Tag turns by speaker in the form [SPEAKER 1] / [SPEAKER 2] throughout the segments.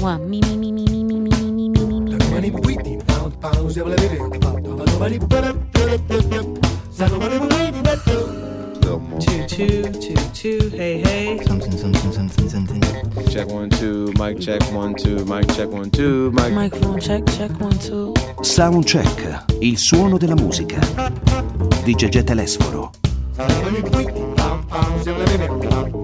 [SPEAKER 1] Mua, mi, mi, mi, mi, mi, mi, mi, mi, mi, mi, mi, mi.
[SPEAKER 2] Two, two, two, two, hey, hey.
[SPEAKER 3] Something, something, something, something.
[SPEAKER 4] Check one, two, mic check one, two, mic check one, two, mic.
[SPEAKER 1] Microphone check, check one, two.
[SPEAKER 5] Soundcheck, il suono della musica. Di Gegè Telesforo.
[SPEAKER 1] Turn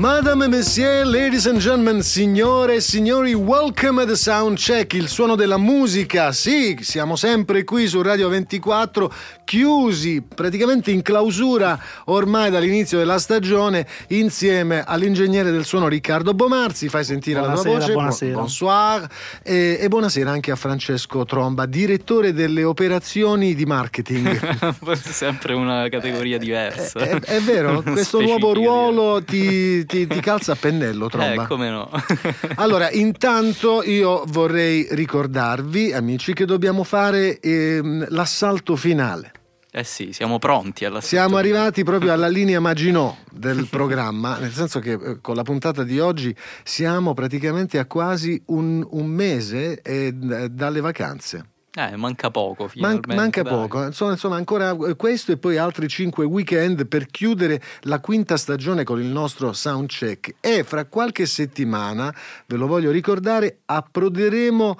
[SPEAKER 6] Madame et Messieurs, ladies and gentlemen, signore e signori, welcome at Soundcheck, il suono della musica. Sì, siamo sempre qui su Radio 24, chiusi praticamente in clausura ormai dall'inizio della stagione, insieme all'ingegnere del suono Riccardo Bomarzi. Fai sentire la tua
[SPEAKER 2] Buonasera,
[SPEAKER 6] voce.
[SPEAKER 2] buonasera.
[SPEAKER 6] Bonsoir. E, e buonasera anche a Francesco Tromba, direttore delle operazioni di marketing.
[SPEAKER 7] sempre una categoria diversa.
[SPEAKER 6] È, è vero, questo nuovo ruolo ti, ti- ti calza a pennello, Tromba.
[SPEAKER 7] Eh, come no.
[SPEAKER 6] Allora, intanto io vorrei ricordarvi, amici, che dobbiamo fare ehm, l'assalto finale.
[SPEAKER 7] Eh sì, siamo pronti alla
[SPEAKER 6] Siamo arrivati proprio alla linea Maginot del programma, nel senso che eh, con la puntata di oggi siamo praticamente a quasi un, un mese eh, d- dalle vacanze.
[SPEAKER 7] Eh, manca poco
[SPEAKER 6] Man- manca
[SPEAKER 7] dai.
[SPEAKER 6] poco, insomma, insomma, ancora eh, questo e poi altri cinque weekend per chiudere la quinta stagione con il nostro soundcheck. E fra qualche settimana, ve lo voglio ricordare, approderemo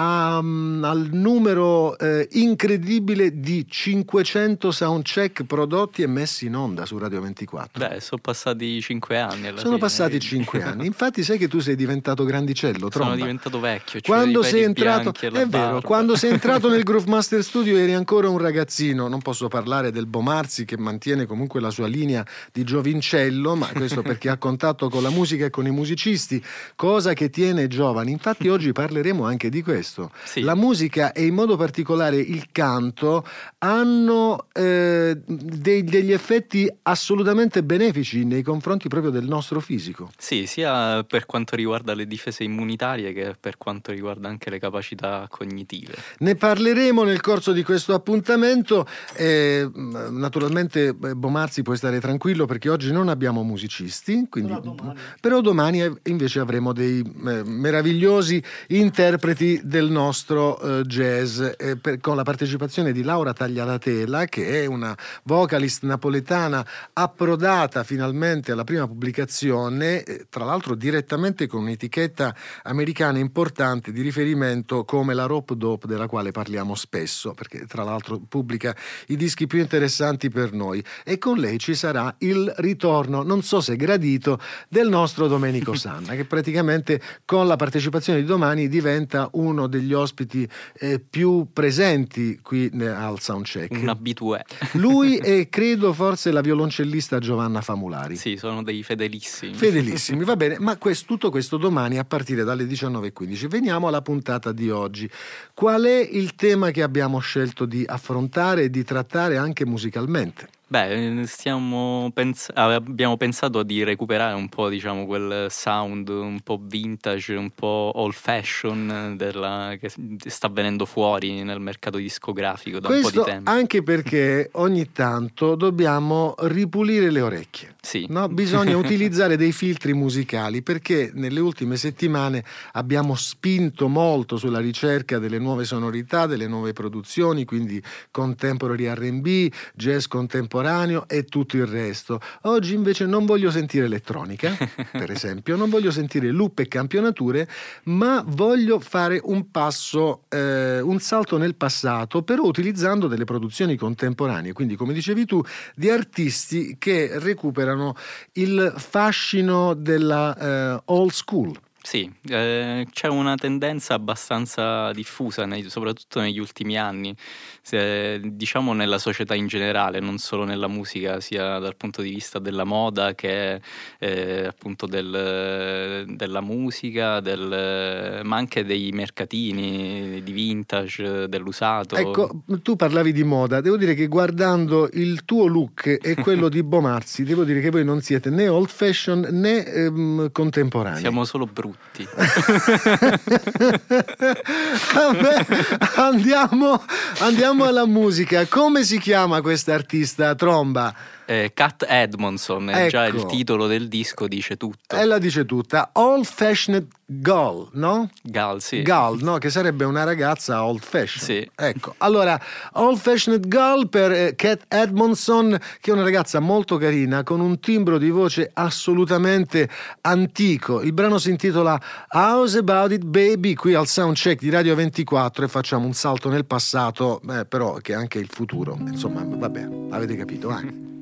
[SPEAKER 6] a, al numero eh, incredibile di 500 soundcheck prodotti e messi in onda su Radio 24.
[SPEAKER 7] Beh, sono passati cinque anni. alla
[SPEAKER 6] Sono
[SPEAKER 7] fine,
[SPEAKER 6] passati
[SPEAKER 7] quindi-
[SPEAKER 6] cinque anni. Infatti, sai che tu sei diventato grandicello,
[SPEAKER 7] Sono
[SPEAKER 6] Tromba.
[SPEAKER 7] diventato vecchio. c'ho
[SPEAKER 6] Quando sei entrato, è vero, quando sei entrato nel Groove Master Studio eri ancora un ragazzino. Non posso parlare del Bomarzi che mantiene comunque la sua linea di giovincello, ma questo perché ha contatto con la musica e con i musicisti, cosa che tiene giovani. Infatti, oggi parleremo anche di questo.
[SPEAKER 7] Sì.
[SPEAKER 6] La musica e in modo particolare il canto hanno eh, dei- degli effetti assolutamente benefici nei confronti proprio del nostro fisico.
[SPEAKER 7] Sì, sia per quanto riguarda le difese immunitarie che per quanto riguarda anche le capacità cognitive.
[SPEAKER 6] Ne parleremo nel corso di questo appuntamento. eh, naturalmente eh, Bomarzi puoi stare tranquillo perché oggi non abbiamo musicisti, quindi-
[SPEAKER 2] Però domani.
[SPEAKER 6] però domani, eh, invece avremo dei eh, meravigliosi interpreti del nostro eh, jazz eh, per- con la partecipazione di Laura Taglialatela che è una vocalist napoletana approdata finalmente alla prima pubblicazione, eh, tra l'altro direttamente con un'etichetta americana importante di riferimento come la Rope Dope della quale parliamo spesso, perché tra l'altro pubblica i dischi più interessanti per noi. E con lei ci sarà il ritorno, non so se gradito, del nostro Domenico Sanna che praticamente con la partecipazione di domani diventa uno degli ospiti eh, più presenti qui eh, al Soundcheck.
[SPEAKER 7] Un abitué.
[SPEAKER 6] Lui e credo forse la violoncellista Giovanna Famulari.
[SPEAKER 7] Sì, sono dei fedelissimi.
[SPEAKER 6] Fedelissimi, va bene, ma questo- tutto questo domani a partire dalle 19.15. Veniamo alla puntata di oggi. Qual è il tema che abbiamo scelto di affrontare e di trattare anche musicalmente?
[SPEAKER 7] Beh, stiamo pens- abbiamo pensato di recuperare un po', diciamo, quel sound un po' vintage, un po' old fashion della- che sta venendo fuori nel mercato discografico da un po'
[SPEAKER 6] Questo
[SPEAKER 7] di tempo.
[SPEAKER 6] anche perché ogni tanto dobbiamo ripulire le orecchie.
[SPEAKER 7] Sì.
[SPEAKER 6] No? Bisogna utilizzare dei filtri musicali perché nelle ultime settimane abbiamo spinto molto sulla ricerca delle nuove sonorità, delle nuove produzioni, quindi contemporary RB, jazz contemporaneo e tutto il resto. Oggi invece non voglio sentire elettronica, per esempio, non voglio sentire loop e campionature, ma voglio fare un passo, eh, un salto nel passato, però utilizzando delle produzioni contemporanee, quindi come dicevi tu, di artisti che recuperano il fascino della eh, old school.
[SPEAKER 7] Sì, eh, c'è una tendenza abbastanza diffusa, nei- soprattutto negli ultimi anni, se- diciamo nella società in generale, non solo nella musica, sia dal punto di vista della moda che eh, appunto del- della musica, del- ma anche dei mercatini di vintage, dell'usato.
[SPEAKER 6] Ecco, tu parlavi di moda, devo dire che guardando il tuo look e quello di Bomarzi, devo dire che voi non siete né old fashion né ehm, contemporanei.
[SPEAKER 7] Siamo solo brutti.
[SPEAKER 6] Vabbè, andiamo, andiamo alla musica. Come si chiama questa artista tromba?
[SPEAKER 7] Eh, Cat Edmondson, è già il
[SPEAKER 6] Ecco.
[SPEAKER 7] titolo del disco dice tutto.
[SPEAKER 6] E la dice tutta. Old fashioned girl, no?
[SPEAKER 7] Gal, sì.
[SPEAKER 6] Girl, no? Che sarebbe una ragazza old fashion.
[SPEAKER 7] Sì.
[SPEAKER 6] Ecco, allora, old fashioned girl per eh, Cat Edmondson, che è una ragazza molto carina, con un timbro di voce assolutamente antico. Il brano si intitola How's About It Baby, qui al soundcheck di Radio 24 e facciamo un salto nel passato, eh, però che è anche il futuro. Insomma, vabbè, avete capito, vai.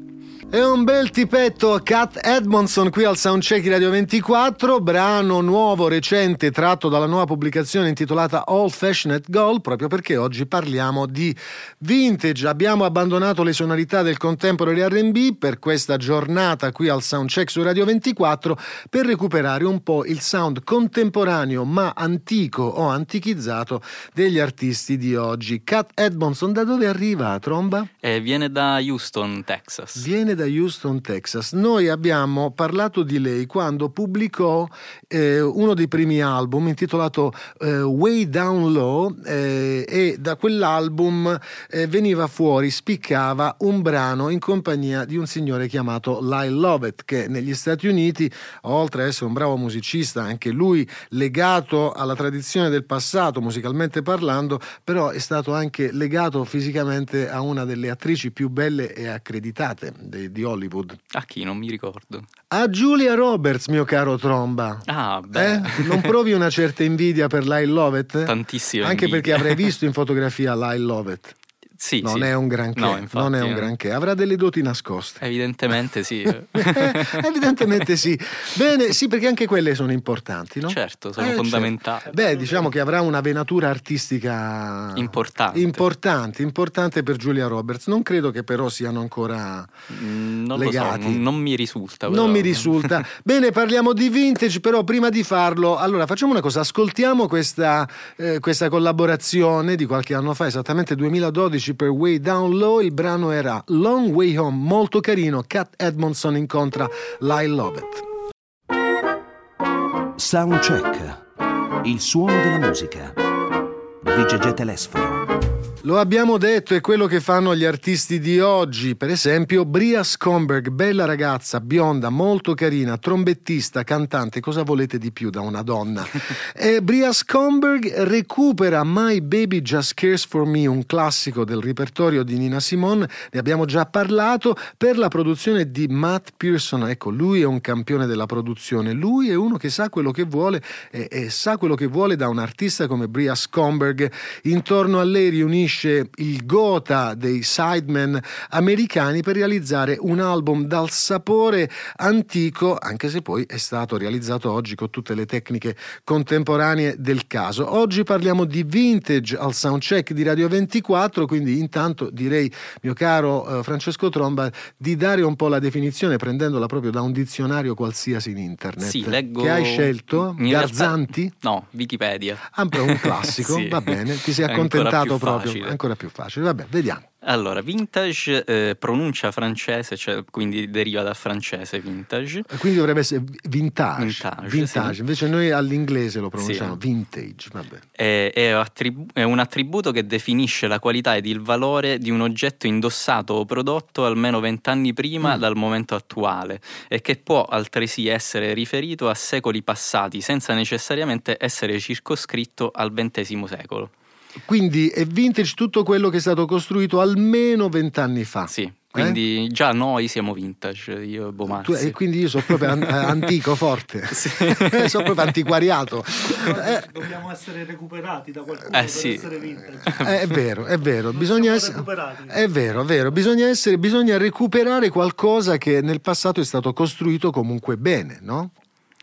[SPEAKER 6] È un bel tipetto Cat Edmondson qui al Soundcheck di Radio 24, brano nuovo, recente, tratto dalla nuova pubblicazione intitolata All Fashioned Girl, proprio perché oggi parliamo di vintage. Abbiamo abbandonato le sonorità del contemporary RB per questa giornata qui al Soundcheck su Radio 24 per recuperare un po' il sound contemporaneo ma antico o antichizzato degli artisti di oggi. Cat Edmondson da dove arriva, Tromba?
[SPEAKER 7] Eh, viene da Houston, Texas.
[SPEAKER 6] Viene da Houston, Texas. Noi abbiamo parlato di lei quando pubblicò eh, uno dei primi album intitolato eh, Way Down Low eh, e da quell'album eh, veniva fuori, spiccava un brano in compagnia di un signore chiamato Lyle Lovett che negli Stati Uniti, oltre ad essere un bravo musicista, anche lui legato alla tradizione del passato musicalmente parlando, però è stato anche legato fisicamente a una delle attrici più belle e accreditate de- di Hollywood.
[SPEAKER 7] A chi? Non mi ricordo.
[SPEAKER 6] A Julia Roberts, mio caro Tromba.
[SPEAKER 7] Ah, beh.
[SPEAKER 6] Eh? Non provi una certa invidia per Lyle Lovett?
[SPEAKER 7] Tantissima
[SPEAKER 6] Anche
[SPEAKER 7] invidia.
[SPEAKER 6] perché avrei visto in fotografia Lyle Lovett.
[SPEAKER 7] Sì,
[SPEAKER 6] Non
[SPEAKER 7] sì.
[SPEAKER 6] è un granché,
[SPEAKER 7] No, infatti,
[SPEAKER 6] non è un
[SPEAKER 7] eh.
[SPEAKER 6] granché, avrà delle doti nascoste.
[SPEAKER 7] Evidentemente sì.
[SPEAKER 6] Evidentemente sì. Bene, sì, perché anche quelle sono importanti, no?
[SPEAKER 7] Certo, sono
[SPEAKER 6] Eh,
[SPEAKER 7] fondamentali.
[SPEAKER 6] certo. Beh, diciamo che avrà una venatura artistica
[SPEAKER 7] Importante.
[SPEAKER 6] importante, importante per Julia Roberts. Non credo che però siano ancora
[SPEAKER 7] Mm, non
[SPEAKER 6] legati.
[SPEAKER 7] so, non, non mi risulta.
[SPEAKER 6] Non
[SPEAKER 7] però.
[SPEAKER 6] mi risulta. Bene, parliamo di vintage, però prima di farlo, allora facciamo una cosa, ascoltiamo questa, eh, questa collaborazione di qualche anno fa, esattamente 2012 per Way Down Low, il brano era Long Way Home, molto carino, Cat Edmondson incontra Lyle Lovett.
[SPEAKER 5] Soundcheck. Il suono della musica. Di Gegè Telesforo.
[SPEAKER 6] Lo abbiamo detto, è quello che fanno gli artisti di oggi. Per esempio, Bria Scomberg, bella ragazza, bionda, molto carina, trombettista, cantante. Cosa volete di più da una donna? e Bria Scomberg recupera My Baby Just Cares for Me, un classico del repertorio di Nina Simone. Ne abbiamo già parlato per la produzione di Matt Pearson. Ecco, lui è un campione della produzione. Lui è uno che sa quello che vuole e, e sa quello che vuole da un artista come Bria Scomberg. Intorno a lei riunisce il gota dei sidemen americani per realizzare un album dal sapore antico, anche se poi è stato realizzato oggi con tutte le tecniche contemporanee del caso. Oggi parliamo di vintage al soundcheck di Radio 24, quindi intanto direi, mio caro eh, Francesco Tromba, di dare un po' la definizione prendendola proprio da un dizionario qualsiasi in internet.
[SPEAKER 7] Sì, leggo.
[SPEAKER 6] Che hai scelto?
[SPEAKER 7] In realtà-
[SPEAKER 6] Garzanti?
[SPEAKER 7] No, Wikipedia.
[SPEAKER 6] Ah, un classico,
[SPEAKER 7] Sì.
[SPEAKER 6] va bene, ti sei accontentato proprio,
[SPEAKER 7] facile.
[SPEAKER 6] ancora più facile. Vabbè, vediamo.
[SPEAKER 7] Allora, vintage, eh, pronuncia francese, cioè, quindi deriva dal francese vintage.
[SPEAKER 6] Quindi dovrebbe essere vintage.
[SPEAKER 7] Vintage,
[SPEAKER 6] Vintage.
[SPEAKER 7] sì.
[SPEAKER 6] Invece noi all'inglese lo pronunciamo
[SPEAKER 7] Sì.
[SPEAKER 6] vintage. Vabbè.
[SPEAKER 7] È, è attribu- è un attributo che definisce la qualità ed il valore di un oggetto indossato o prodotto almeno vent'anni prima
[SPEAKER 6] Mm.
[SPEAKER 7] dal momento attuale e che può altresì essere riferito a secoli passati senza necessariamente essere circoscritto al XX secolo.
[SPEAKER 6] Quindi è vintage tutto quello che è stato costruito almeno vent'anni fa.
[SPEAKER 7] Sì, quindi già noi siamo vintage, io e
[SPEAKER 6] Tu-
[SPEAKER 7] Bomarzi.
[SPEAKER 6] e quindi io sono proprio an- eh, antico, forte.
[SPEAKER 7] Sì.
[SPEAKER 6] sono proprio antiquariato. Eh,
[SPEAKER 2] Dobbiamo essere recuperati da qualcuno
[SPEAKER 7] Eh,
[SPEAKER 2] per
[SPEAKER 7] sì.
[SPEAKER 2] essere vintage.
[SPEAKER 6] Eh, è vero, è vero,
[SPEAKER 2] Non
[SPEAKER 6] bisogna essere...
[SPEAKER 2] recuperati.
[SPEAKER 6] È vero, è vero, bisogna, essere, bisogna recuperare qualcosa che nel passato è stato costruito comunque bene, no?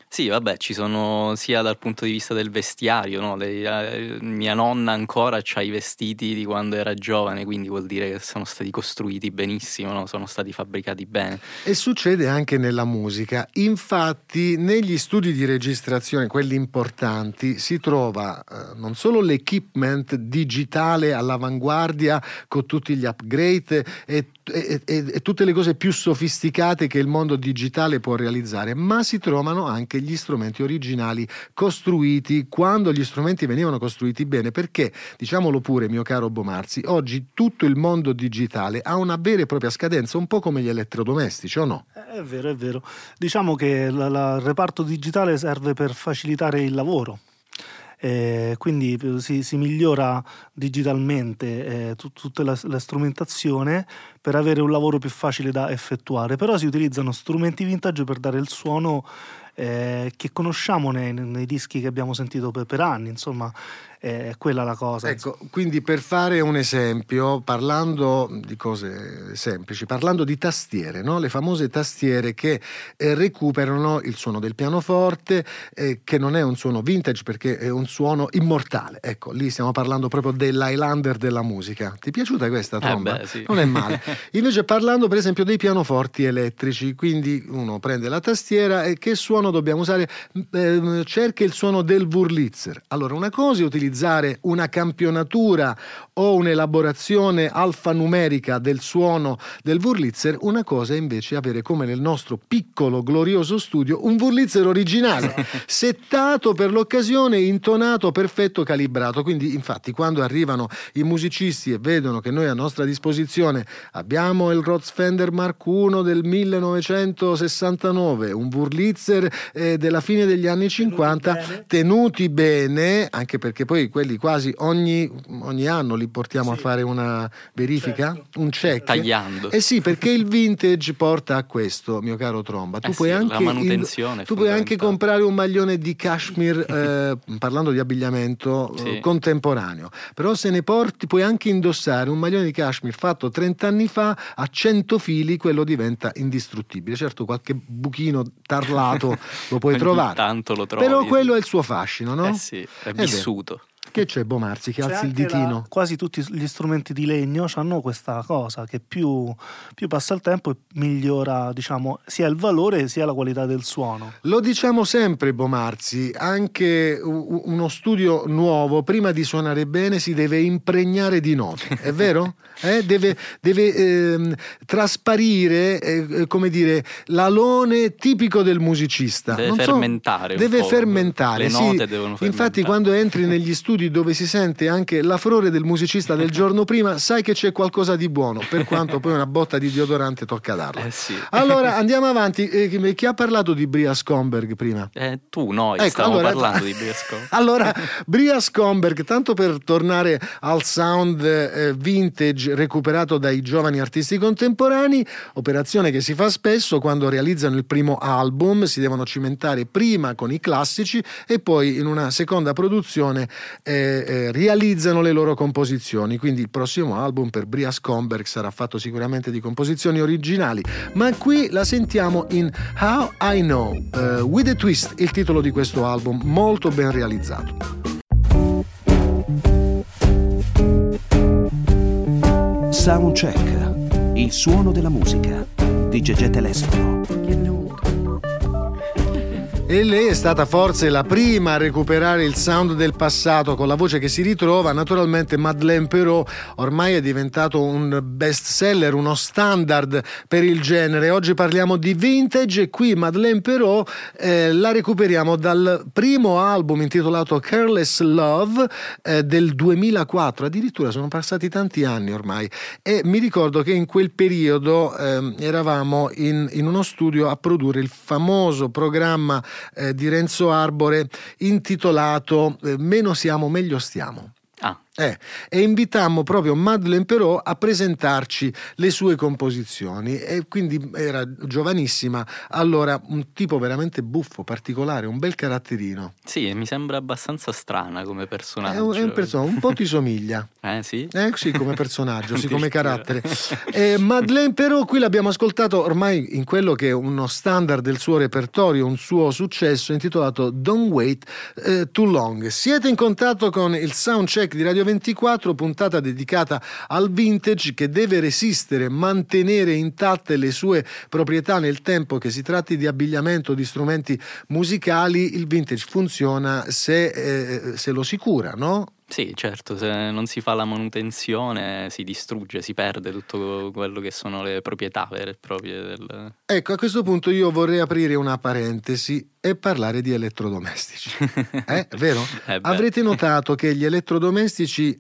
[SPEAKER 7] Sì, vabbè, ci sono sia dal punto di vista del vestiario, no? Dei- eh, mia nonna ancora ha i vestiti di quando era giovane, quindi vuol dire che sono stati costruiti benissimo, no? sono stati fabbricati bene.
[SPEAKER 6] E succede anche nella musica. Infatti, negli studi di registrazione, quelli importanti, si trova eh, non solo l'equipment digitale all'avanguardia con tutti gli upgrade e, e- e- e tutte le cose più sofisticate che il mondo digitale può realizzare, ma si trovano anche anche gli strumenti originali costruiti quando gli strumenti venivano costruiti bene, perché diciamolo pure, mio caro Bomarzi, oggi tutto il mondo digitale ha una vera e propria scadenza, un po' come gli elettrodomestici, o no?
[SPEAKER 2] È vero, è vero. Diciamo che la- la- il reparto digitale serve per facilitare il lavoro. Eh, quindi eh, si, si migliora digitalmente eh, tut- tutta la, la strumentazione per avere un lavoro più facile da effettuare, però si utilizzano strumenti vintage per dare il suono eh, che conosciamo nei, nei dischi che abbiamo sentito per, per anni, insomma è quella la cosa.
[SPEAKER 6] Ecco, quindi per fare un esempio, parlando di cose semplici, parlando di tastiere, no? le famose tastiere che eh, recuperano il suono del pianoforte, eh, che non è un suono vintage perché è un suono immortale. Ecco, lì stiamo parlando proprio dell'Highlander della musica. Ti è piaciuta questa tromba?
[SPEAKER 7] Eh beh, sì.
[SPEAKER 6] Non è male. Invece parlando per esempio dei pianoforti elettrici, quindi uno prende la tastiera e che suono dobbiamo usare? Eh, cerca il suono del Wurlitzer. Allora, una cosa è utilizzare una campionatura o un'elaborazione alfanumerica del suono del Wurlitzer, una cosa è invece avere come nel nostro piccolo glorioso studio un Wurlitzer originale, settato per l'occasione, intonato, perfetto, calibrato. Quindi infatti quando arrivano i musicisti e vedono che noi a nostra disposizione abbiamo il Rhodes Fender Mark I del 1969, un Wurlitzer eh, della fine degli anni 50,
[SPEAKER 2] bene.
[SPEAKER 6] tenuti bene, anche perché poi quelli quasi ogni, ogni anno li portiamo a
[SPEAKER 2] Sì.
[SPEAKER 6] fare una verifica,
[SPEAKER 2] Certo.
[SPEAKER 6] un check.
[SPEAKER 7] Tagliando.
[SPEAKER 6] Eh sì, perché il vintage porta a questo, mio caro Tromba. Tu
[SPEAKER 7] Eh
[SPEAKER 6] puoi
[SPEAKER 7] sì, la
[SPEAKER 6] anche,
[SPEAKER 7] manutenzione è
[SPEAKER 6] tu puoi anche comprare un maglione di cashmere, eh, parlando di abbigliamento eh,
[SPEAKER 7] Sì.
[SPEAKER 6] contemporaneo, però se ne porti puoi anche indossare un maglione di cashmere fatto 30 anni fa a 100 fili, quello diventa indistruttibile. Certo, qualche buchino tarlato lo puoi trovare.
[SPEAKER 7] tanto lo trovi.
[SPEAKER 6] Però quello è il suo fascino, no?
[SPEAKER 7] Eh sì, è
[SPEAKER 6] vero.
[SPEAKER 7] vissuto.
[SPEAKER 6] Che c'è Bomarzi che
[SPEAKER 2] C'è
[SPEAKER 6] alzi il
[SPEAKER 2] anche la-
[SPEAKER 6] ditino?
[SPEAKER 2] quasi tutti gli strumenti di legno hanno questa cosa che più, più passa il tempo e migliora diciamo, sia il valore sia la qualità del suono.
[SPEAKER 6] Lo diciamo sempre, Bomarzi, anche u- uno studio nuovo, prima di suonare bene, si deve impregnare di note, è vero? Eh, Deve, deve, ehm, trasparire, eh, eh, come dire, l'alone tipico del musicista.
[SPEAKER 7] Deve
[SPEAKER 6] Non so-
[SPEAKER 7] fermentare un
[SPEAKER 6] Deve
[SPEAKER 7] po'.
[SPEAKER 6] fermentare,
[SPEAKER 7] Le
[SPEAKER 6] sì.
[SPEAKER 7] note devono
[SPEAKER 6] Infatti
[SPEAKER 7] fermentare.
[SPEAKER 6] quando entri negli studi dove si sente anche l'afrore del musicista del giorno prima, sai che c'è qualcosa di buono, per quanto poi una botta di deodorante tocca darla.
[SPEAKER 7] Eh sì.
[SPEAKER 6] Allora andiamo avanti. Eh, chi- ha parlato di Bria Scomberg prima?
[SPEAKER 7] Eh, tu, noi,
[SPEAKER 6] Ecco,
[SPEAKER 7] stavamo
[SPEAKER 6] allora-
[SPEAKER 7] parlando di Bresco.
[SPEAKER 6] Allora, Bria Scomberg, tanto per tornare al sound eh, vintage recuperato dai giovani artisti contemporanei, operazione che si fa spesso quando realizzano il primo album, si devono cimentare prima con i classici e poi in una seconda produzione eh, eh, realizzano le loro composizioni. Quindi il prossimo album per Bria Scomberg sarà fatto sicuramente di composizioni originali, ma qui la sentiamo in How I Know, eh, With a Twist, il titolo di questo album, molto ben realizzato.
[SPEAKER 5] Soundcheck, il suono della musica di Gegè Telesforo.
[SPEAKER 6] E lei è stata forse la prima a recuperare il sound del passato con la voce che si ritrova. Naturalmente Madeleine Perrault ormai è diventato un best seller, uno standard per il genere. Oggi parliamo di vintage e qui Madeleine Perrault eh, la recuperiamo dal primo album intitolato Careless Love eh, del 2004. Addirittura sono passati tanti anni ormai e mi ricordo che in quel periodo ehm, eravamo in, in uno studio a produrre il famoso programma eh, di Renzo Arbore intitolato eh, Meno siamo, meglio stiamo.
[SPEAKER 7] Ah,
[SPEAKER 6] Eh, e invitammo proprio Madeleine Perrault a presentarci le sue composizioni e quindi era giovanissima, allora un tipo veramente buffo, particolare, un bel caratterino.
[SPEAKER 7] sì, mi sembra abbastanza strana come
[SPEAKER 6] È
[SPEAKER 7] personaggio.
[SPEAKER 6] un, è un persona- un po' ti somiglia.
[SPEAKER 7] Eh sì?
[SPEAKER 6] Eh, sì, come personaggio, sì, come carattere. Eh, Madeleine Perrault qui l'abbiamo ascoltato ormai in quello che è uno standard del suo repertorio, un suo successo intitolato Don't Wait eh, Too Long. Siete in contatto con il soundcheck di Radio 24, puntata dedicata al vintage che deve resistere, mantenere intatte le sue proprietà nel tempo che si tratti di abbigliamento, di strumenti musicali. Il vintage funziona se, eh, se lo si cura, no?
[SPEAKER 7] Sì, certo, se non si fa la manutenzione si distrugge, si perde tutto quello che sono le proprietà vere e proprie del...
[SPEAKER 6] Ecco, a questo punto io vorrei aprire una parentesi e parlare di elettrodomestici. Eh, vero?
[SPEAKER 7] Eh.
[SPEAKER 6] Avrete notato che gli elettrodomestici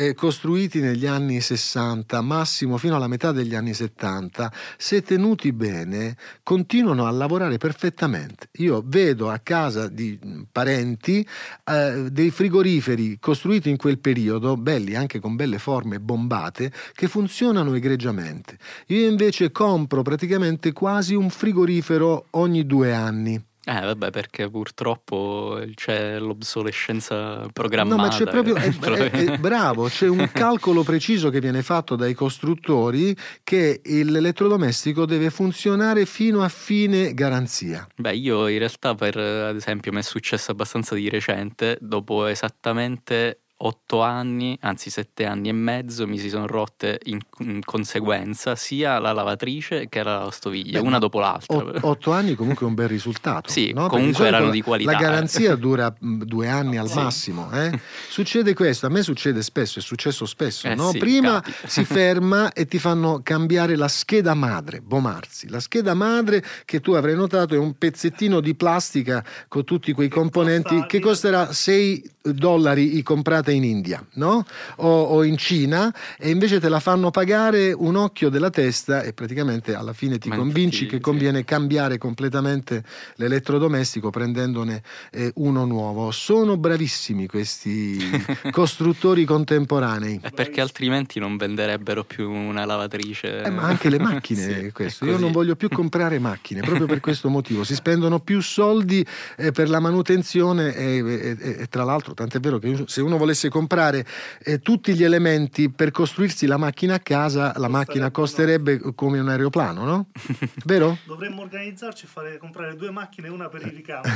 [SPEAKER 6] eh, costruiti negli anni 60, massimo fino alla metà degli anni 70, se tenuti bene, continuano a lavorare perfettamente. Io vedo a casa di parenti eh, dei frigoriferi costruiti in quel periodo, belli anche con belle forme bombate, che funzionano egregiamente. Io invece compro praticamente quasi un frigorifero ogni due anni.
[SPEAKER 7] Eh vabbè, perché purtroppo c'è l'obsolescenza programmata.
[SPEAKER 6] No, ma c'è proprio. è- è- è- bravo, c'è un calcolo preciso che viene fatto dai costruttori che l'elettrodomestico deve funzionare fino a fine garanzia.
[SPEAKER 7] Beh, io in realtà per, ad esempio, mi è successo abbastanza di recente, dopo esattamente otto anni, anzi sette anni e mezzo, mi si sono rotte in, in conseguenza sia la lavatrice che la lavastoviglie,
[SPEAKER 6] Beh,
[SPEAKER 7] una dopo l'altra.
[SPEAKER 6] O- otto anni comunque è un bel risultato.
[SPEAKER 7] Sì,
[SPEAKER 6] no?
[SPEAKER 7] Comunque erano
[SPEAKER 6] la-
[SPEAKER 7] di qualità,
[SPEAKER 6] La garanzia dura mh, due anni al
[SPEAKER 7] Sì.
[SPEAKER 6] massimo. eh. Succede questo, a me succede spesso, è successo spesso.
[SPEAKER 7] Eh
[SPEAKER 6] no?
[SPEAKER 7] sì,
[SPEAKER 6] Prima
[SPEAKER 7] capita.
[SPEAKER 6] si ferma e ti fanno cambiare la scheda madre, Bomarzi. La scheda madre che tu avrai notato è un pezzettino di plastica con tutti quei componenti che costerà 6 dollari comprata in India no? o, o in Cina e invece te la fanno pagare un occhio della testa e praticamente alla fine ti
[SPEAKER 7] Ma
[SPEAKER 6] convinci
[SPEAKER 7] infatti,
[SPEAKER 6] che
[SPEAKER 7] sì.
[SPEAKER 6] conviene cambiare completamente l'elettrodomestico prendendone eh, uno nuovo. Sono bravissimi questi costruttori contemporanei.
[SPEAKER 7] È perché altrimenti non venderebbero più una lavatrice.
[SPEAKER 6] Eh, ma anche le macchine,
[SPEAKER 7] Sì,
[SPEAKER 6] questo. Io non voglio più comprare macchine proprio per questo motivo. Si spendono più soldi eh, per la manutenzione e, e- e- e tra l'altro, tant'è vero che se uno volesse comprare eh, tutti gli elementi per costruirsi la macchina a casa, la macchina costerebbe come un aeroplano, no? Vero?
[SPEAKER 2] Dovremmo organizzarci e fare, comprare due macchine, una per i ricami.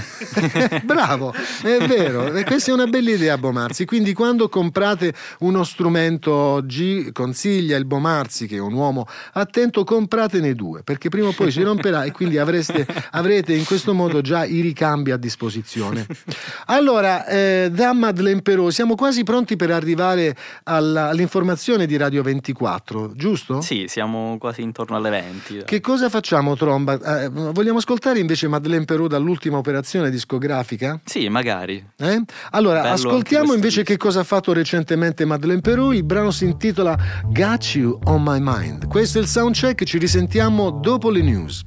[SPEAKER 6] Bravo, è vero, e questa è una bella idea Bomarzi, quindi quando comprate uno strumento oggi, consiglia il Bomarzi che è un uomo attento, compratene due, perché prima o poi si romperà e quindi avreste, avrete in questo modo già i ricambi a disposizione. Allora, eh, da Madeleine Perot, siamo quasi pronti per arrivare alla- all'informazione di Radio 24, giusto?
[SPEAKER 7] Sì, siamo quasi intorno alle 20. dai.
[SPEAKER 6] Che cosa facciamo, Tromba? Eh, vogliamo ascoltare invece Madeleine Perot dall'ultima operazione discografica?
[SPEAKER 7] Sì, magari.
[SPEAKER 6] Eh? Allora,
[SPEAKER 7] Bello
[SPEAKER 6] ascoltiamo invece
[SPEAKER 7] disco.
[SPEAKER 6] che cosa ha fatto recentemente Madeleine Perot. Il brano si intitola Got You on My Mind. Questo è il soundcheck, ci risentiamo dopo le news.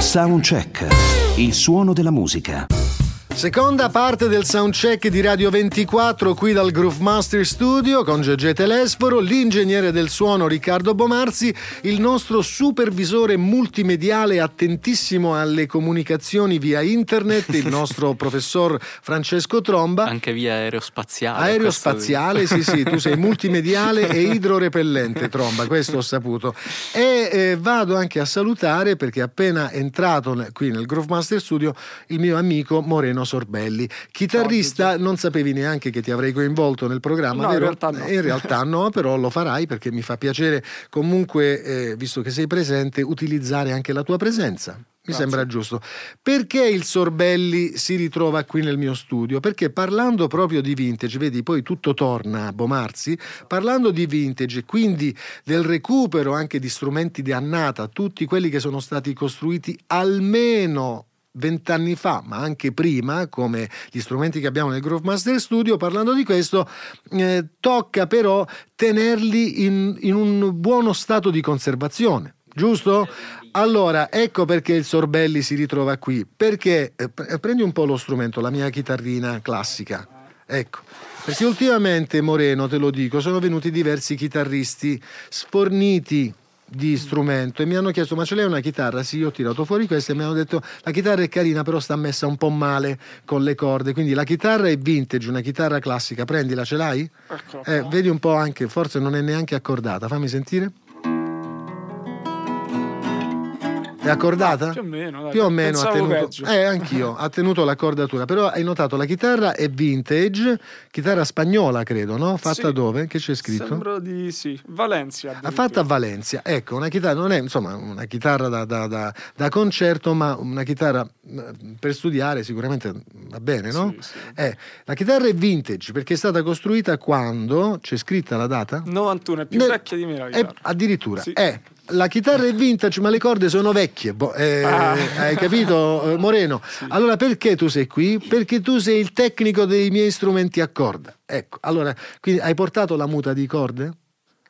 [SPEAKER 5] Soundcheck. Il suono della musica.
[SPEAKER 6] Seconda parte del soundcheck di Radio 24 qui dal Groove Master Studio con Gegè Telesforo, l'ingegnere del suono Riccardo Bomarzi, il nostro supervisore multimediale attentissimo alle comunicazioni via internet, il nostro professor Francesco Tromba.
[SPEAKER 7] Anche via aerospaziale.
[SPEAKER 6] Aerospaziale, sì, sì, tu sei multimediale e idrorepellente, Tromba, questo ho saputo. E eh, vado anche a salutare perché appena entrato qui nel Groove Master Studio il mio amico Moreno Sorbelli, chitarrista, non sapevi neanche che ti avrei coinvolto nel programma,
[SPEAKER 8] No, in
[SPEAKER 6] vero?
[SPEAKER 8] realtà no.
[SPEAKER 6] Eh, In realtà no, però lo farai perché mi fa piacere comunque, eh, visto che sei presente, utilizzare anche la tua presenza. Mi
[SPEAKER 8] Grazie.
[SPEAKER 6] sembra giusto. Perché il Sorbelli si ritrova qui nel mio studio? Perché parlando proprio di vintage, vedi, poi tutto torna a Bomarzi, parlando di vintage e quindi del recupero anche di strumenti di annata, tutti quelli che sono stati costruiti almeno vent'anni fa, ma anche prima, come gli strumenti che abbiamo nel Groove Master Studio, parlando di questo, eh, tocca però tenerli in, in un buono stato di conservazione. Giusto? Allora, ecco perché il Sorbelli si ritrova qui. Perché eh, pre- prendi un po' lo strumento, la mia chitarrina classica. Ecco. Perché ultimamente, Moreno, te lo dico, sono venuti diversi chitarristi sforniti di strumento e mi hanno chiesto ma ce l'hai una chitarra? Sì, io ho tirato fuori questa e mi hanno detto la chitarra è carina però sta messa un po' male con le corde, quindi la chitarra è vintage, una chitarra classica, prendila, ce l'hai?
[SPEAKER 8] Ecco.
[SPEAKER 6] Eh, vedi un po' anche, forse non è neanche accordata, fammi sentire. È accordata?
[SPEAKER 8] Più o meno, dai.
[SPEAKER 6] Più o meno ha tenuto, eh, anch'io, ha tenuto l'accordatura, però hai notato la chitarra è vintage, chitarra spagnola credo, no? Fatta
[SPEAKER 8] Sì.
[SPEAKER 6] dove? Che c'è scritto?
[SPEAKER 8] Sembra di sì. Valencia.
[SPEAKER 6] Fatta a Valencia, ecco, una chitarra, non è insomma una chitarra da, da- da- da concerto, ma una chitarra eh, per studiare sicuramente va bene, no?
[SPEAKER 8] Sì, sì.
[SPEAKER 6] Eh, la chitarra è vintage perché è stata costruita quando, c'è scritta la data?
[SPEAKER 8] 91 è più
[SPEAKER 6] Nel-
[SPEAKER 8] vecchia di me la chitarra.
[SPEAKER 6] addirittura,
[SPEAKER 8] Sì.
[SPEAKER 6] eh, la chitarra è vintage, ma le corde sono vecchie. boh, eh,
[SPEAKER 8] Ah.
[SPEAKER 6] Hai capito, eh, Moreno? Allora perché tu sei qui? Perché tu sei il tecnico dei miei strumenti a corda. Ecco, allora, quindi hai portato la muta di corde?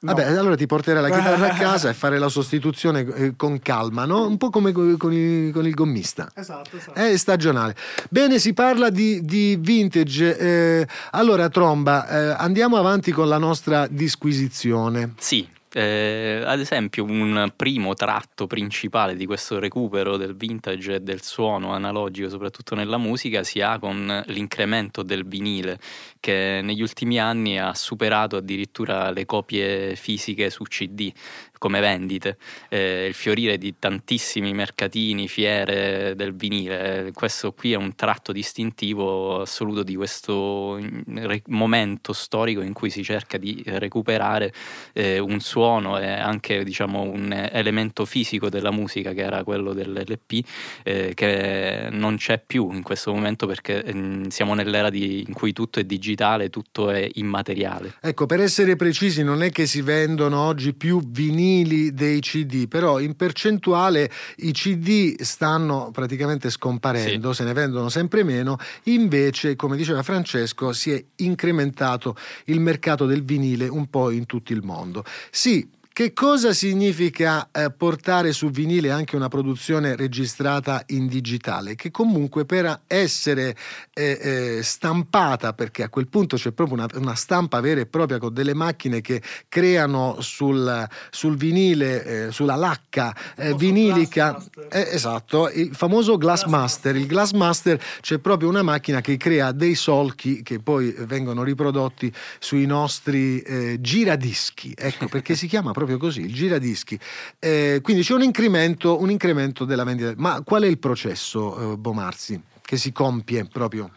[SPEAKER 8] No.
[SPEAKER 6] Vabbè, allora ti porterai la chitarra a casa e fare la sostituzione eh, con calma, no? Un po' come co- con il, con il gommista.
[SPEAKER 2] Esatto, esatto.
[SPEAKER 6] È stagionale. Bene, si parla di, di vintage. eh, allora, Tromba, eh, andiamo avanti con la nostra disquisizione.
[SPEAKER 7] Sì, eh, ad esempio un primo tratto principale di questo recupero del vintage e del suono analogico, soprattutto nella musica, si ha con l'incremento del vinile, che negli ultimi anni ha superato addirittura le copie fisiche su CD come vendite, eh, il fiorire di tantissimi mercatini, fiere del vinile. Questo qui è un tratto distintivo assoluto di questo mm, momento storico in cui si cerca di recuperare eh, un suono e anche diciamo, un elemento fisico della musica che era quello dell'LP eh, che non c'è più in questo momento perché mm, siamo nell'era di- in cui tutto è digitale, tutto è immateriale.
[SPEAKER 6] Ecco, per essere precisi, non è che si vendono oggi più vinili dei CD, però in percentuale i CD stanno praticamente scomparendo, se ne vendono sempre meno, invece, come diceva Francesco, si è incrementato il mercato del vinile un po' in tutto il mondo. Sì. Che cosa significa eh, portare su vinile anche una produzione registrata in digitale? Che comunque per essere eh, eh, stampata, perché a quel punto c'è proprio una, una stampa vera e propria con delle macchine che creano sul, sul vinile, eh, sulla lacca eh, vinilica, eh, esatto, il famoso Glassmaster. Il Glassmaster c'è proprio una macchina che crea dei solchi che poi vengono riprodotti sui nostri giradischi, ecco perché si chiama proprio così, il giradischi. Eh, quindi c'è un incremento, un incremento della vendita. Ma qual è il processo, eh, Bomarzi, che si compie proprio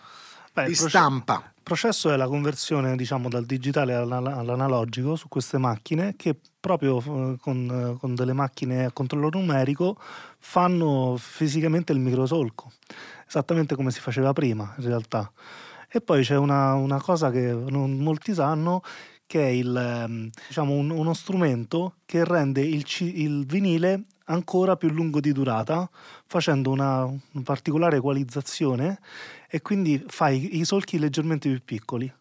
[SPEAKER 2] Beh,
[SPEAKER 6] di stampa?
[SPEAKER 2] Il processo è la conversione diciamo, dal digitale alla- all'analogico su queste macchine che proprio eh, con, eh, con delle macchine a controllo numerico fanno fisicamente il microsolco, esattamente come si faceva prima in realtà. E poi c'è una, una cosa che non molti sanno che è il, ehm, diciamo, un- uno strumento che rende il, il vinile ancora più lungo di durata facendo una, una particolare equalizzazione e quindi fai i solchi leggermente più piccoli.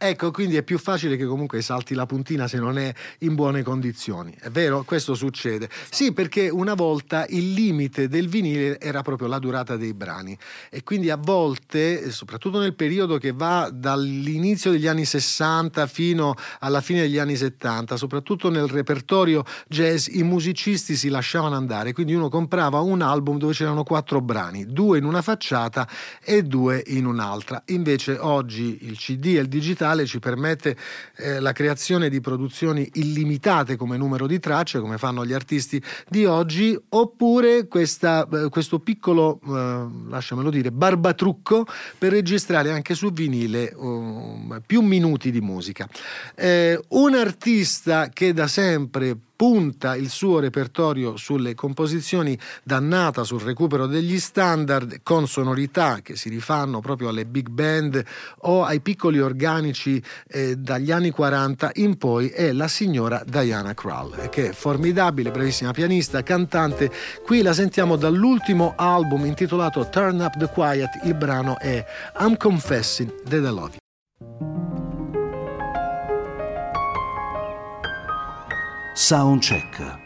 [SPEAKER 6] Ecco, quindi è più facile che comunque salti la puntina se non è in buone condizioni. È vero? Questo succede. Sì, perché una volta il limite del vinile era proprio la durata dei brani e quindi a volte, soprattutto nel periodo che va dall'inizio degli anni 60 fino alla fine degli anni 70, soprattutto nel repertorio jazz, i musicisti si lasciavano andare, quindi uno comprava un album dove c'erano quattro brani, due in una facciata e due in un'altra. Invece oggi il CD e il digitale ci permette eh, la creazione di produzioni illimitate come numero di tracce, come fanno gli artisti di oggi, oppure questa, eh, questo piccolo, eh, lasciamelo dire, barbatrucco per registrare anche su vinile um, più minuti di musica. Eh, un artista che da sempre punta il suo repertorio sulle composizioni dannata sul recupero degli standard con sonorità che si rifanno proprio alle big band o ai piccoli organici eh, dagli anni 40 in poi è la signora Diana Krall che è formidabile, bravissima pianista, cantante. Qui la sentiamo dall'ultimo album intitolato Turn Up the Quiet, il brano è I'm Confessing That I Love
[SPEAKER 5] Soundcheck.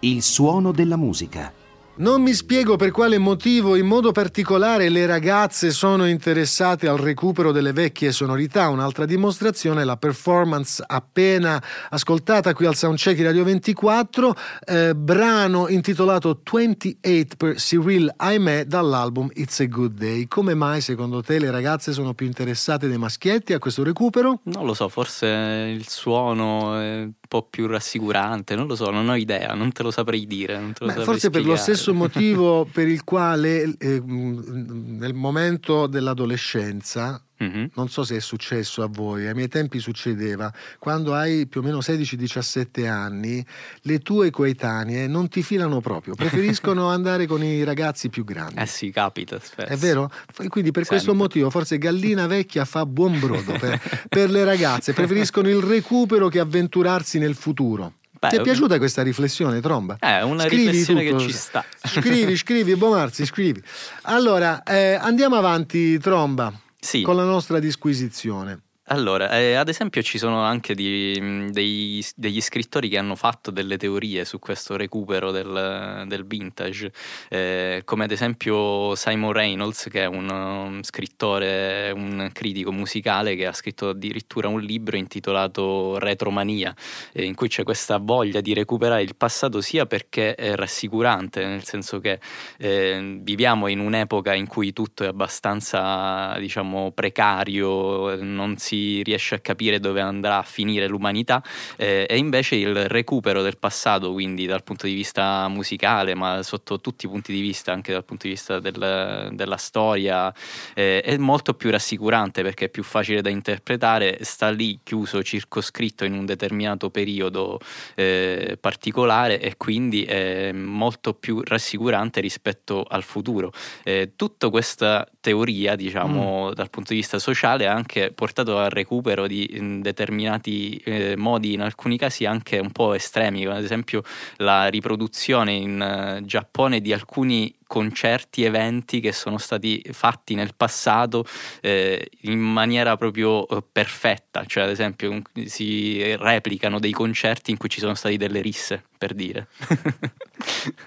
[SPEAKER 5] Il suono della musica.
[SPEAKER 6] Non mi spiego per quale motivo in modo particolare le ragazze sono interessate al recupero delle vecchie sonorità. Un'altra dimostrazione è la performance appena ascoltata qui al Soundcheck di Radio 24, eh, brano intitolato 28 per Cyril Ahmed dall'album It's a Good Day. Come mai secondo te le ragazze sono più interessate dei maschietti a questo recupero?
[SPEAKER 7] Non lo so, forse il suono è po' più rassicurante, non lo so, non ho idea, non te lo saprei dire. lo saprei
[SPEAKER 6] forse per lo
[SPEAKER 7] spiegare.
[SPEAKER 6] stesso motivo per il quale eh, mh, nel momento dell'adolescenza,
[SPEAKER 7] Mhm.
[SPEAKER 6] non so se è successo a voi, ai miei tempi succedeva, quando hai più o meno 16-17 anni, le tue coetanee non ti filano proprio, preferiscono andare con i ragazzi più grandi.
[SPEAKER 7] Eh sì, capita spesso.
[SPEAKER 6] È vero? Quindi per questo
[SPEAKER 7] Sempre.
[SPEAKER 6] motivo forse gallina vecchia fa buon brodo per, per le ragazze, preferiscono il recupero che avventurarsi nel futuro.
[SPEAKER 7] Beh,
[SPEAKER 6] Ti è piaciuta questa riflessione, Tromba?
[SPEAKER 7] Eh, È una
[SPEAKER 6] Scrivi
[SPEAKER 7] riflessione
[SPEAKER 6] tutto.
[SPEAKER 7] che ci sta.
[SPEAKER 6] Scrivi, scrivi, Bomarzi, scrivi. Allora, eh, andiamo avanti, Tromba,
[SPEAKER 7] Sì.
[SPEAKER 6] con la nostra disquisizione.
[SPEAKER 7] Allora, eh, ad esempio ci sono anche di- mh, dei- degli scrittori che hanno fatto delle teorie su questo recupero del, del vintage, eh, come ad esempio Simon Reynolds, che è un um, scrittore, un critico musicale che ha scritto addirittura un libro intitolato Retromania, eh, in cui c'è questa voglia di recuperare il passato sia perché è rassicurante, nel senso che eh, viviamo in un'epoca in cui tutto è abbastanza, diciamo, precario, non si riesce a capire dove andrà a finire l'umanità eh, e invece il recupero del passato, quindi dal punto di vista musicale, ma sotto tutti i punti di vista, anche dal punto di vista del- della storia, eh, è molto più rassicurante perché è più facile da interpretare, sta lì chiuso, circoscritto in un determinato periodo eh, particolare e quindi è molto più rassicurante rispetto al futuro. Eh, tutta questa teoria, diciamo, dal punto di vista sociale, ha anche portato al recupero di determinati eh, modi, in alcuni casi anche un po' estremi, come ad esempio la riproduzione in eh, Giappone di alcuni concerti, eventi che sono stati fatti nel passato eh, in maniera proprio eh, perfetta, cioè ad esempio un- si replicano dei concerti in cui ci sono stati delle risse, per dire.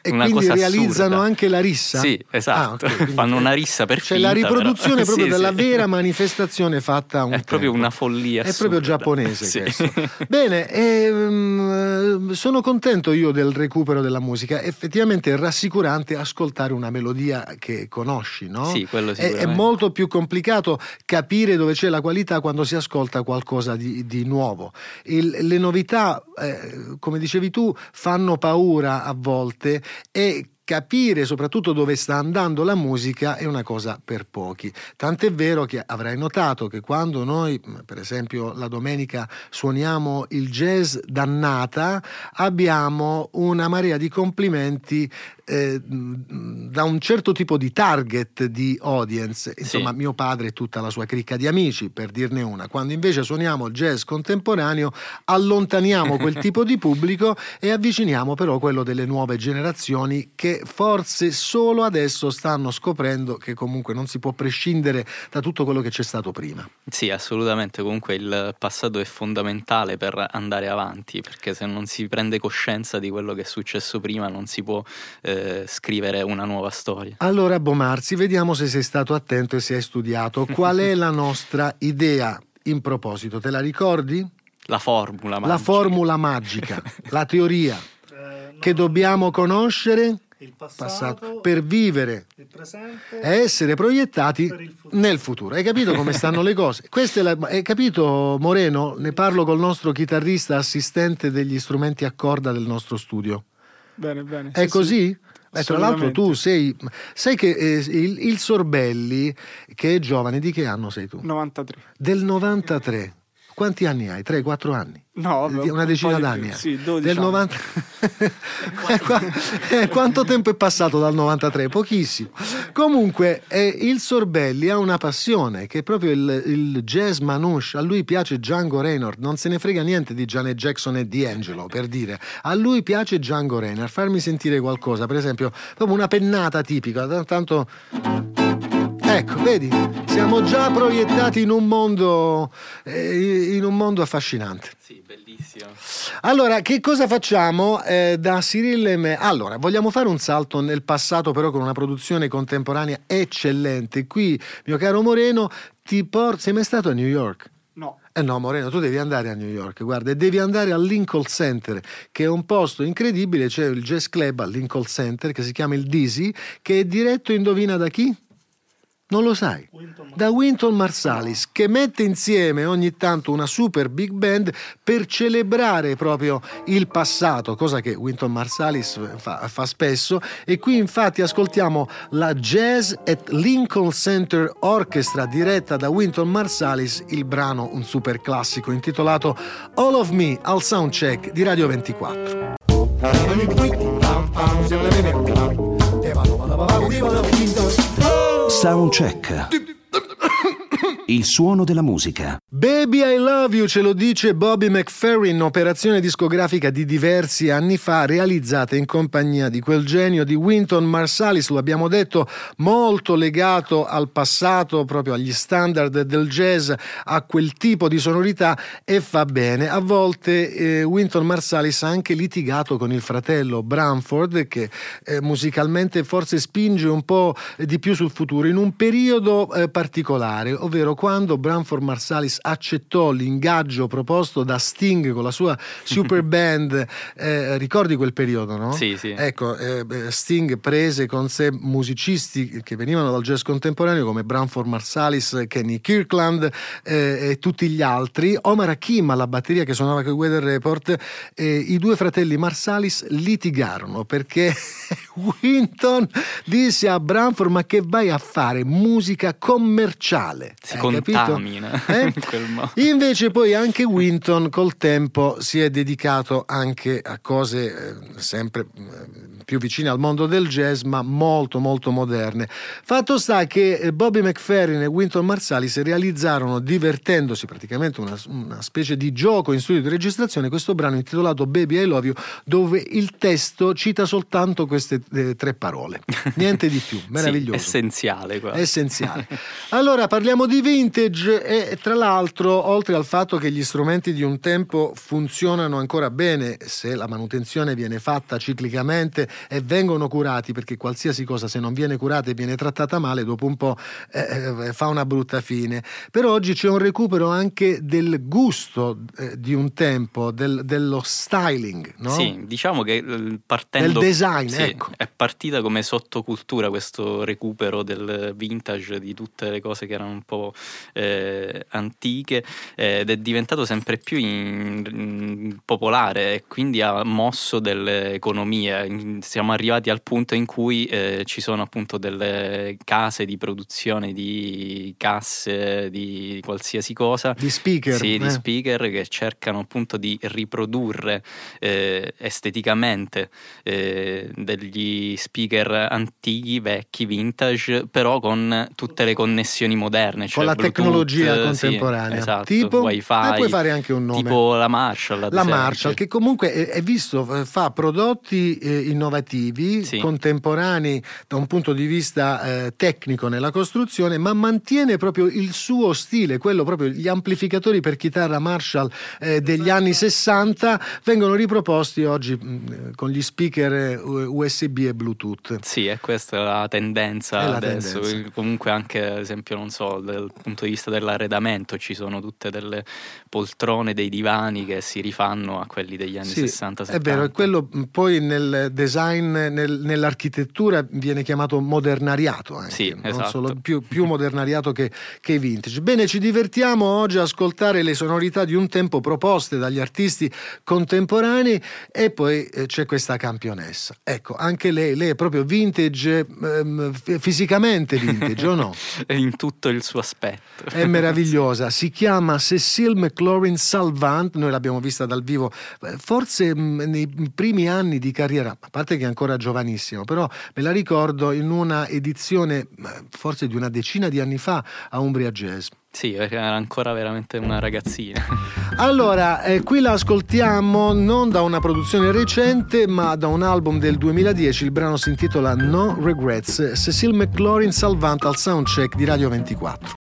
[SPEAKER 6] E
[SPEAKER 7] Una
[SPEAKER 6] quindi realizzano
[SPEAKER 7] assurda.
[SPEAKER 6] anche la rissa?
[SPEAKER 7] Sì, esatto.
[SPEAKER 6] Ah, ok, quindi-
[SPEAKER 7] Fanno una rissa per
[SPEAKER 6] Cioè la
[SPEAKER 7] finta, però.
[SPEAKER 6] riproduzione proprio
[SPEAKER 7] Sì,
[SPEAKER 6] della
[SPEAKER 7] sì.
[SPEAKER 6] vera manifestazione fatta un
[SPEAKER 7] È proprio
[SPEAKER 6] tempo.
[SPEAKER 7] una follia
[SPEAKER 6] È proprio
[SPEAKER 7] assurda.
[SPEAKER 6] giapponese
[SPEAKER 7] Sì.
[SPEAKER 6] questo. Bene, ehm, sono contento io del recupero della musica. Effettivamente è rassicurante ascoltare una melodia che conosci, no?
[SPEAKER 7] Sì, quello
[SPEAKER 6] È, è molto più complicato capire dove c'è la qualità quando si ascolta qualcosa di, di nuovo. Il- le novità, eh, come dicevi tu, fanno paura a volte e capire soprattutto dove sta andando la musica è una cosa per pochi. Tant'è vero che avrai notato che quando noi, per esempio, la domenica suoniamo il jazz dannata, abbiamo una marea di complimenti eh, mh, da un certo tipo di target di audience, insomma
[SPEAKER 7] Sì.
[SPEAKER 6] mio padre e tutta la sua cricca di amici, per dirne una. Quando invece suoniamo il jazz contemporaneo, allontaniamo quel tipo di pubblico e avviciniamo però quello delle nuove generazioni che forse solo adesso stanno scoprendo che comunque non si può prescindere da tutto quello che c'è stato prima.
[SPEAKER 7] Sì, assolutamente. Comunque il passato è fondamentale per andare avanti, perché se non si prende coscienza di quello che è successo prima, non si può eh, scrivere una nuova storia.
[SPEAKER 6] Allora, Bomarzi, vediamo se sei stato attento e se hai studiato. Qual è la nostra idea in proposito? Te la ricordi?
[SPEAKER 7] La formula,
[SPEAKER 6] La
[SPEAKER 7] magica.
[SPEAKER 6] formula magica, la teoria che dobbiamo conoscere
[SPEAKER 2] il
[SPEAKER 6] passato,
[SPEAKER 2] passato,
[SPEAKER 6] per vivere
[SPEAKER 2] il presente
[SPEAKER 6] e essere proiettati
[SPEAKER 2] futuro.
[SPEAKER 6] nel futuro. Hai capito come stanno le cose? Questa è la- hai capito, Moreno? Ne parlo col nostro chitarrista assistente degli strumenti a corda del nostro studio.
[SPEAKER 8] Bene, bene.
[SPEAKER 6] È
[SPEAKER 8] sì,
[SPEAKER 6] così?
[SPEAKER 8] sì.
[SPEAKER 6] Beh, tra l'altro tu sei... Sai che eh, il, il Sorbelli, che è giovane, di che anno sei tu?
[SPEAKER 8] 93.
[SPEAKER 6] Del 93. Quanti anni hai? 3-4 anni?
[SPEAKER 8] No, vabbè,
[SPEAKER 6] Di-
[SPEAKER 8] un
[SPEAKER 6] una decina
[SPEAKER 8] più.
[SPEAKER 6] d'anni. eh.
[SPEAKER 8] Sì, 12
[SPEAKER 6] Del
[SPEAKER 8] anni.
[SPEAKER 6] 90... Eh, qua- eh, Quanto tempo è passato dal 93? Pochissimo. Comunque, eh, il Sorbelli ha una passione che è proprio il, il jazz manouche. A lui piace Django Reinhardt, non se ne frega niente di Janet Jackson e di Angelo, per dire. A lui piace Django Reinhardt. Farmi sentire qualcosa, per esempio, proprio una pennata tipica. Tanto. Ecco, vedi, siamo già proiettati in un mondo, eh, in un mondo affascinante.
[SPEAKER 7] Sì, bellissimo.
[SPEAKER 6] Allora, che cosa facciamo eh, da Cyril e me? Allora, vogliamo fare un salto nel passato, però con una produzione contemporanea eccellente. Qui, mio caro Moreno, ti porto. Sei mai stato a New York?
[SPEAKER 8] No.
[SPEAKER 6] Eh no, Moreno, tu devi andare a New York, guarda, e devi andare al Lincoln Center, che è un posto incredibile, c'è il jazz club al Lincoln Center che si chiama il Dizzy, che è diretto, indovina da chi? Non lo sai? Da Winton Marsalis, che mette insieme ogni tanto una super big band per celebrare proprio il passato, cosa che Winton Marsalis fa, fa spesso. E qui infatti ascoltiamo la Jazz at Lincoln Center Orchestra diretta da Winton Marsalis, il brano un super classico intitolato All of Me al soundcheck di Radio 24.
[SPEAKER 5] Soundcheck. Il suono della musica.
[SPEAKER 6] Baby I Love You ce lo dice Bobby McFerrin, operazione discografica di diversi anni fa realizzata in compagnia di quel genio di Winton Marsalis, lo abbiamo detto, molto legato al passato, proprio agli standard del jazz, a quel tipo di sonorità e fa bene. A volte eh, Winton Marsalis ha anche litigato con il fratello Branford che eh, musicalmente forse spinge un po' di più sul futuro in un periodo eh, particolare, ovvero quando Branford Marsalis accettò l'ingaggio proposto da Sting con la sua super band. Eh, ricordi quel periodo, no?
[SPEAKER 7] Sì, sì.
[SPEAKER 6] Ecco, eh, Sting prese con sé musicisti che venivano dal jazz contemporaneo come Branford Marsalis, Kenny Kirkland eh, e tutti gli altri. Omar Hakim alla batteria che suonava con Weather Report. I due fratelli Marsalis litigarono perché Winton disse a Branford ma che vai a fare musica commerciale
[SPEAKER 7] si contamina
[SPEAKER 6] eh? invece poi anche Winton col tempo si è dedicato anche a cose eh, sempre eh, più vicine al mondo del jazz ma molto molto moderne. Fatto sta che eh, Bobby McFerrin e Winton Marsalis realizzarono divertendosi praticamente una, una specie di gioco in studio di registrazione questo brano intitolato Baby I Love You dove il testo cita soltanto queste eh, tre parole. Niente di più. Meraviglioso.
[SPEAKER 7] sì, essenziale qua.
[SPEAKER 6] essenziale. Allora parliamo di vintage e tra l'altro oltre al fatto che gli strumenti di un tempo funzionano ancora bene se la manutenzione viene fatta ciclicamente e vengono curati perché qualsiasi cosa se non viene curata e viene trattata male dopo un po' eh, eh fa una brutta fine per oggi c'è un recupero anche del gusto eh, di un tempo del, dello styling no?
[SPEAKER 7] sì diciamo che eh, partendo
[SPEAKER 6] del design
[SPEAKER 7] sì,
[SPEAKER 6] ecco.
[SPEAKER 7] è partita come sottocultura questo recupero del vintage di tutte le cose che erano un po' eh, antiche eh, ed è diventato sempre più in, in popolare e quindi ha mosso delle economie. Siamo arrivati al punto in cui eh, ci sono appunto delle case di produzione di casse, di qualsiasi cosa.
[SPEAKER 6] Di speaker.
[SPEAKER 7] Sì, di eh. speaker che cercano appunto di riprodurre eh, esteticamente eh, degli speaker antichi, vecchi, vintage, però con tutte le connessioni moderne. Cioè
[SPEAKER 6] con la
[SPEAKER 7] Bluetooth,
[SPEAKER 6] tecnologia contemporanea.
[SPEAKER 7] Sì, esatto,
[SPEAKER 6] tipo,
[SPEAKER 7] wifi.
[SPEAKER 6] Eh, puoi fare anche un nome.
[SPEAKER 7] Tipo la Marshall.
[SPEAKER 6] La. Marshall, che comunque è, è visto, eh, fa prodotti eh, innovativi,
[SPEAKER 7] Sì.
[SPEAKER 6] contemporanei da un punto di vista eh, tecnico nella costruzione, ma mantiene proprio il suo stile, quello proprio gli amplificatori per chitarra Marshall eh, degli anni 60 vengono riproposti oggi mh, con gli speaker eh, USB e Bluetooth.
[SPEAKER 7] Sì, è questa la tendenza
[SPEAKER 6] È la
[SPEAKER 7] adesso.
[SPEAKER 6] tendenza.
[SPEAKER 7] Comunque anche, ad esempio, non so, dal punto di vista dell'arredamento ci sono tutte delle poltrone, dei divani che si rifanno a quelli degli anni
[SPEAKER 6] Sì,
[SPEAKER 7] 60-70.
[SPEAKER 6] È vero, e quello mh, poi nel design, nel- nell'architettura viene chiamato modernariato, anche,
[SPEAKER 7] Sì,
[SPEAKER 6] non
[SPEAKER 7] esatto.
[SPEAKER 6] solo- più, più modernariato che, che vintage. Bene, ci divertiamo oggi a ascoltare le sonorità di un tempo proposte dagli artisti contemporanei e poi eh, c'è questa campionessa. Ecco, anche lei, lei è proprio vintage, ehm, fisicamente vintage o no?
[SPEAKER 7] In tutto il suo aspetto.
[SPEAKER 6] È meravigliosa, si chiama Cecile McLaurin Salvant, noi l'abbiamo vista dal vivo, eh, forse mh, nei primi anni di carriera, a parte che è ancora giovanissimo, però me la ricordo in una edizione forse di una decina di anni fa a Umbria Jazz.
[SPEAKER 7] Sì, perché era ancora veramente una ragazzina.
[SPEAKER 6] Allora, eh, qui la ascoltiamo non da una produzione recente, ma da un album del 2010. Il brano si intitola No Regrets. Cecile McLaurin Salvant al soundcheck di Radio 24.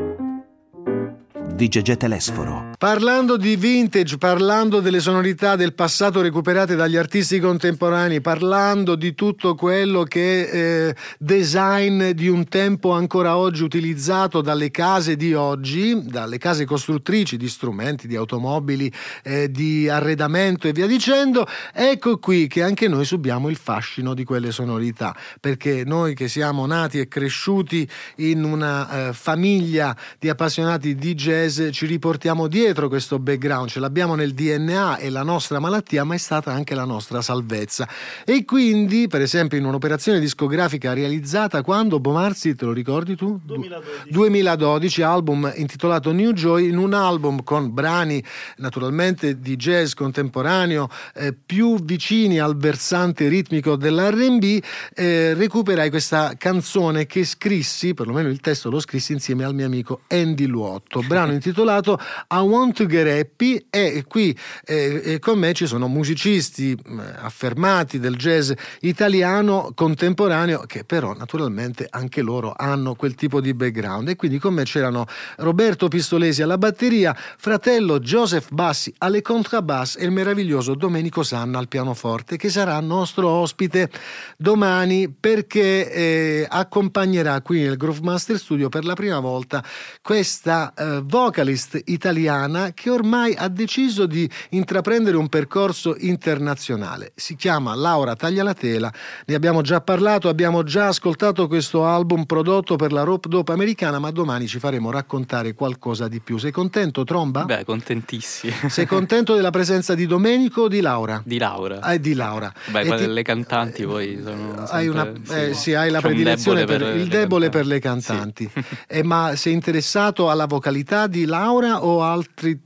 [SPEAKER 5] Di Gegè Telesforo.
[SPEAKER 6] Parlando di vintage, parlando delle sonorità del passato recuperate dagli artisti contemporanei, parlando di tutto quello che è eh, design di un tempo ancora oggi utilizzato dalle case di oggi, dalle case costruttrici di strumenti, di automobili, eh, di arredamento e via dicendo, ecco qui che anche noi subiamo il fascino di quelle sonorità, perché noi che siamo nati e cresciuti in una eh, famiglia di appassionati di jazz ci riportiamo dietro questo background, ce l'abbiamo nel DNA e la nostra malattia, ma è stata anche la nostra salvezza. E quindi, per esempio, in un'operazione discografica realizzata quando Bomarzi, te lo ricordi tu?
[SPEAKER 2] 2012.
[SPEAKER 6] 2012, album intitolato New Joy, in un album con brani naturalmente di jazz contemporaneo eh, più vicini al versante ritmico dell'RB, eh, recuperai questa canzone che scrissi, perlomeno il testo lo scrissi insieme al mio amico Andy Luotto, brano intitolato I Want to Get Happy e qui eh, con me ci sono musicisti eh, affermati del jazz italiano contemporaneo che però naturalmente anche loro hanno quel tipo di background. E quindi con me c'erano Roberto Pistolesi alla batteria, fratello Joseph Bassi alle contrabbass e il meraviglioso Domenico Sanna al pianoforte che sarà nostro ospite domani perché eh, accompagnerà qui nel Groove Master Studio per la prima volta questa eh, vocalist italiana che ormai ha deciso di intraprendere un percorso internazionale. Si chiama Laura Taglialatela, ne abbiamo già parlato, abbiamo già ascoltato questo album prodotto per la Rope Dope americana, ma domani ci faremo raccontare qualcosa di più. Sei contento, Tromba?
[SPEAKER 7] Beh, contentissimo.
[SPEAKER 6] Sei contento della presenza di Domenico o di Laura?
[SPEAKER 7] Di Laura.
[SPEAKER 6] Ah, di Laura.
[SPEAKER 7] Beh,
[SPEAKER 6] ti-
[SPEAKER 7] le cantanti poi sono
[SPEAKER 6] hai una, eh, sì, hai la predilezione
[SPEAKER 7] debole
[SPEAKER 6] per, il
[SPEAKER 7] le
[SPEAKER 6] debole per le
[SPEAKER 7] cantanti.
[SPEAKER 6] cantanti. Eh, ma sei interessato alla vocalità di Laura o altri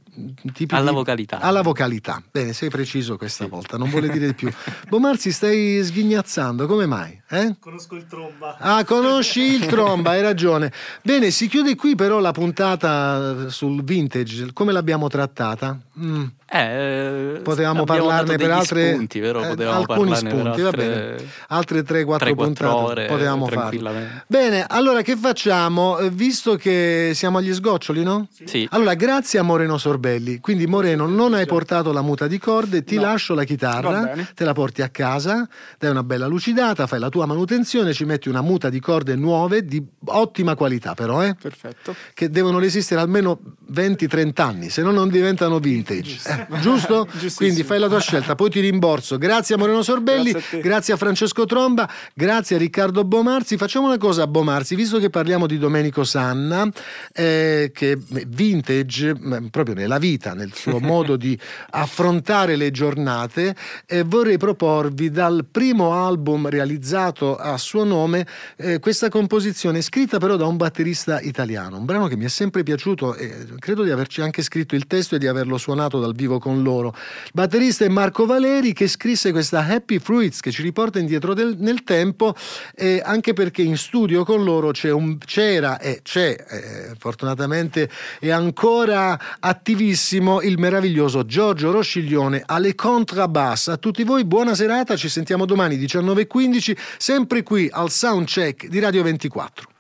[SPEAKER 6] tipi
[SPEAKER 7] Alla
[SPEAKER 6] di...
[SPEAKER 7] vocalità.
[SPEAKER 6] Alla vocalità. Bene, sei preciso questa volta, non vuole dire di più. Bomarzi, stai sghignazzando, come mai? Eh?
[SPEAKER 2] Conosco il tromba.
[SPEAKER 6] Ah, conosci il tromba, hai ragione. Bene, si chiude qui però la puntata sul vintage. Come l'abbiamo trattata? Mm.
[SPEAKER 7] Eh,
[SPEAKER 6] Potevamo
[SPEAKER 7] abbiamo
[SPEAKER 6] parlarne per altre
[SPEAKER 7] spunti, vero?
[SPEAKER 6] eh,
[SPEAKER 7] Potevamo
[SPEAKER 6] alcuni spunti, va
[SPEAKER 7] altre-
[SPEAKER 6] bene. Altre 3-4
[SPEAKER 7] 3-4
[SPEAKER 6] puntate
[SPEAKER 7] ore,
[SPEAKER 6] potevamo
[SPEAKER 7] tranquillamente.
[SPEAKER 6] Bene, allora che facciamo? Eh, Visto che siamo agli sgoccioli, no?
[SPEAKER 7] Sì.
[SPEAKER 6] Allora, grazie a Moreno Sorbelli. Quindi, Moreno, non hai portato la muta di corde, ti
[SPEAKER 8] No.
[SPEAKER 6] lascio la chitarra, te la porti a casa, dai una bella lucidata, fai la tua manutenzione, ci metti una muta di corde nuove di ottima qualità, però, eh?
[SPEAKER 8] Perfetto.
[SPEAKER 6] Che devono resistere almeno 20-30 anni, se no non diventano vintage. Eh, giusto? Quindi fai la tua scelta, poi ti rimborso. Grazie a Moreno Sorbelli,
[SPEAKER 8] Grazie a
[SPEAKER 6] grazie a Francesco Tromba, grazie a Riccardo Bomarzi. Facciamo una cosa, Bomarzi, visto che parliamo di Domenico Sanna, eh, che vintage proprio nella vita, nel suo modo di affrontare le giornate, eh, vorrei proporvi dal primo album realizzato a suo nome eh, questa composizione scritta però da un batterista italiano, un brano che mi è sempre piaciuto e credo di averci anche scritto il testo e di averlo suonato dal vivo con loro. Il batterista è Marco Valeri che scrisse questa Happy Fruits che ci riporta indietro del- nel tempo eh, anche perché in studio con loro un- c'era e c'è eh, fortunatamente è ancora attivissimo il meraviglioso Giorgio Rosciglione alle contrabass. A tutti voi buona serata, ci sentiamo domani 19.15 sempre qui al Soundcheck di Radio 24.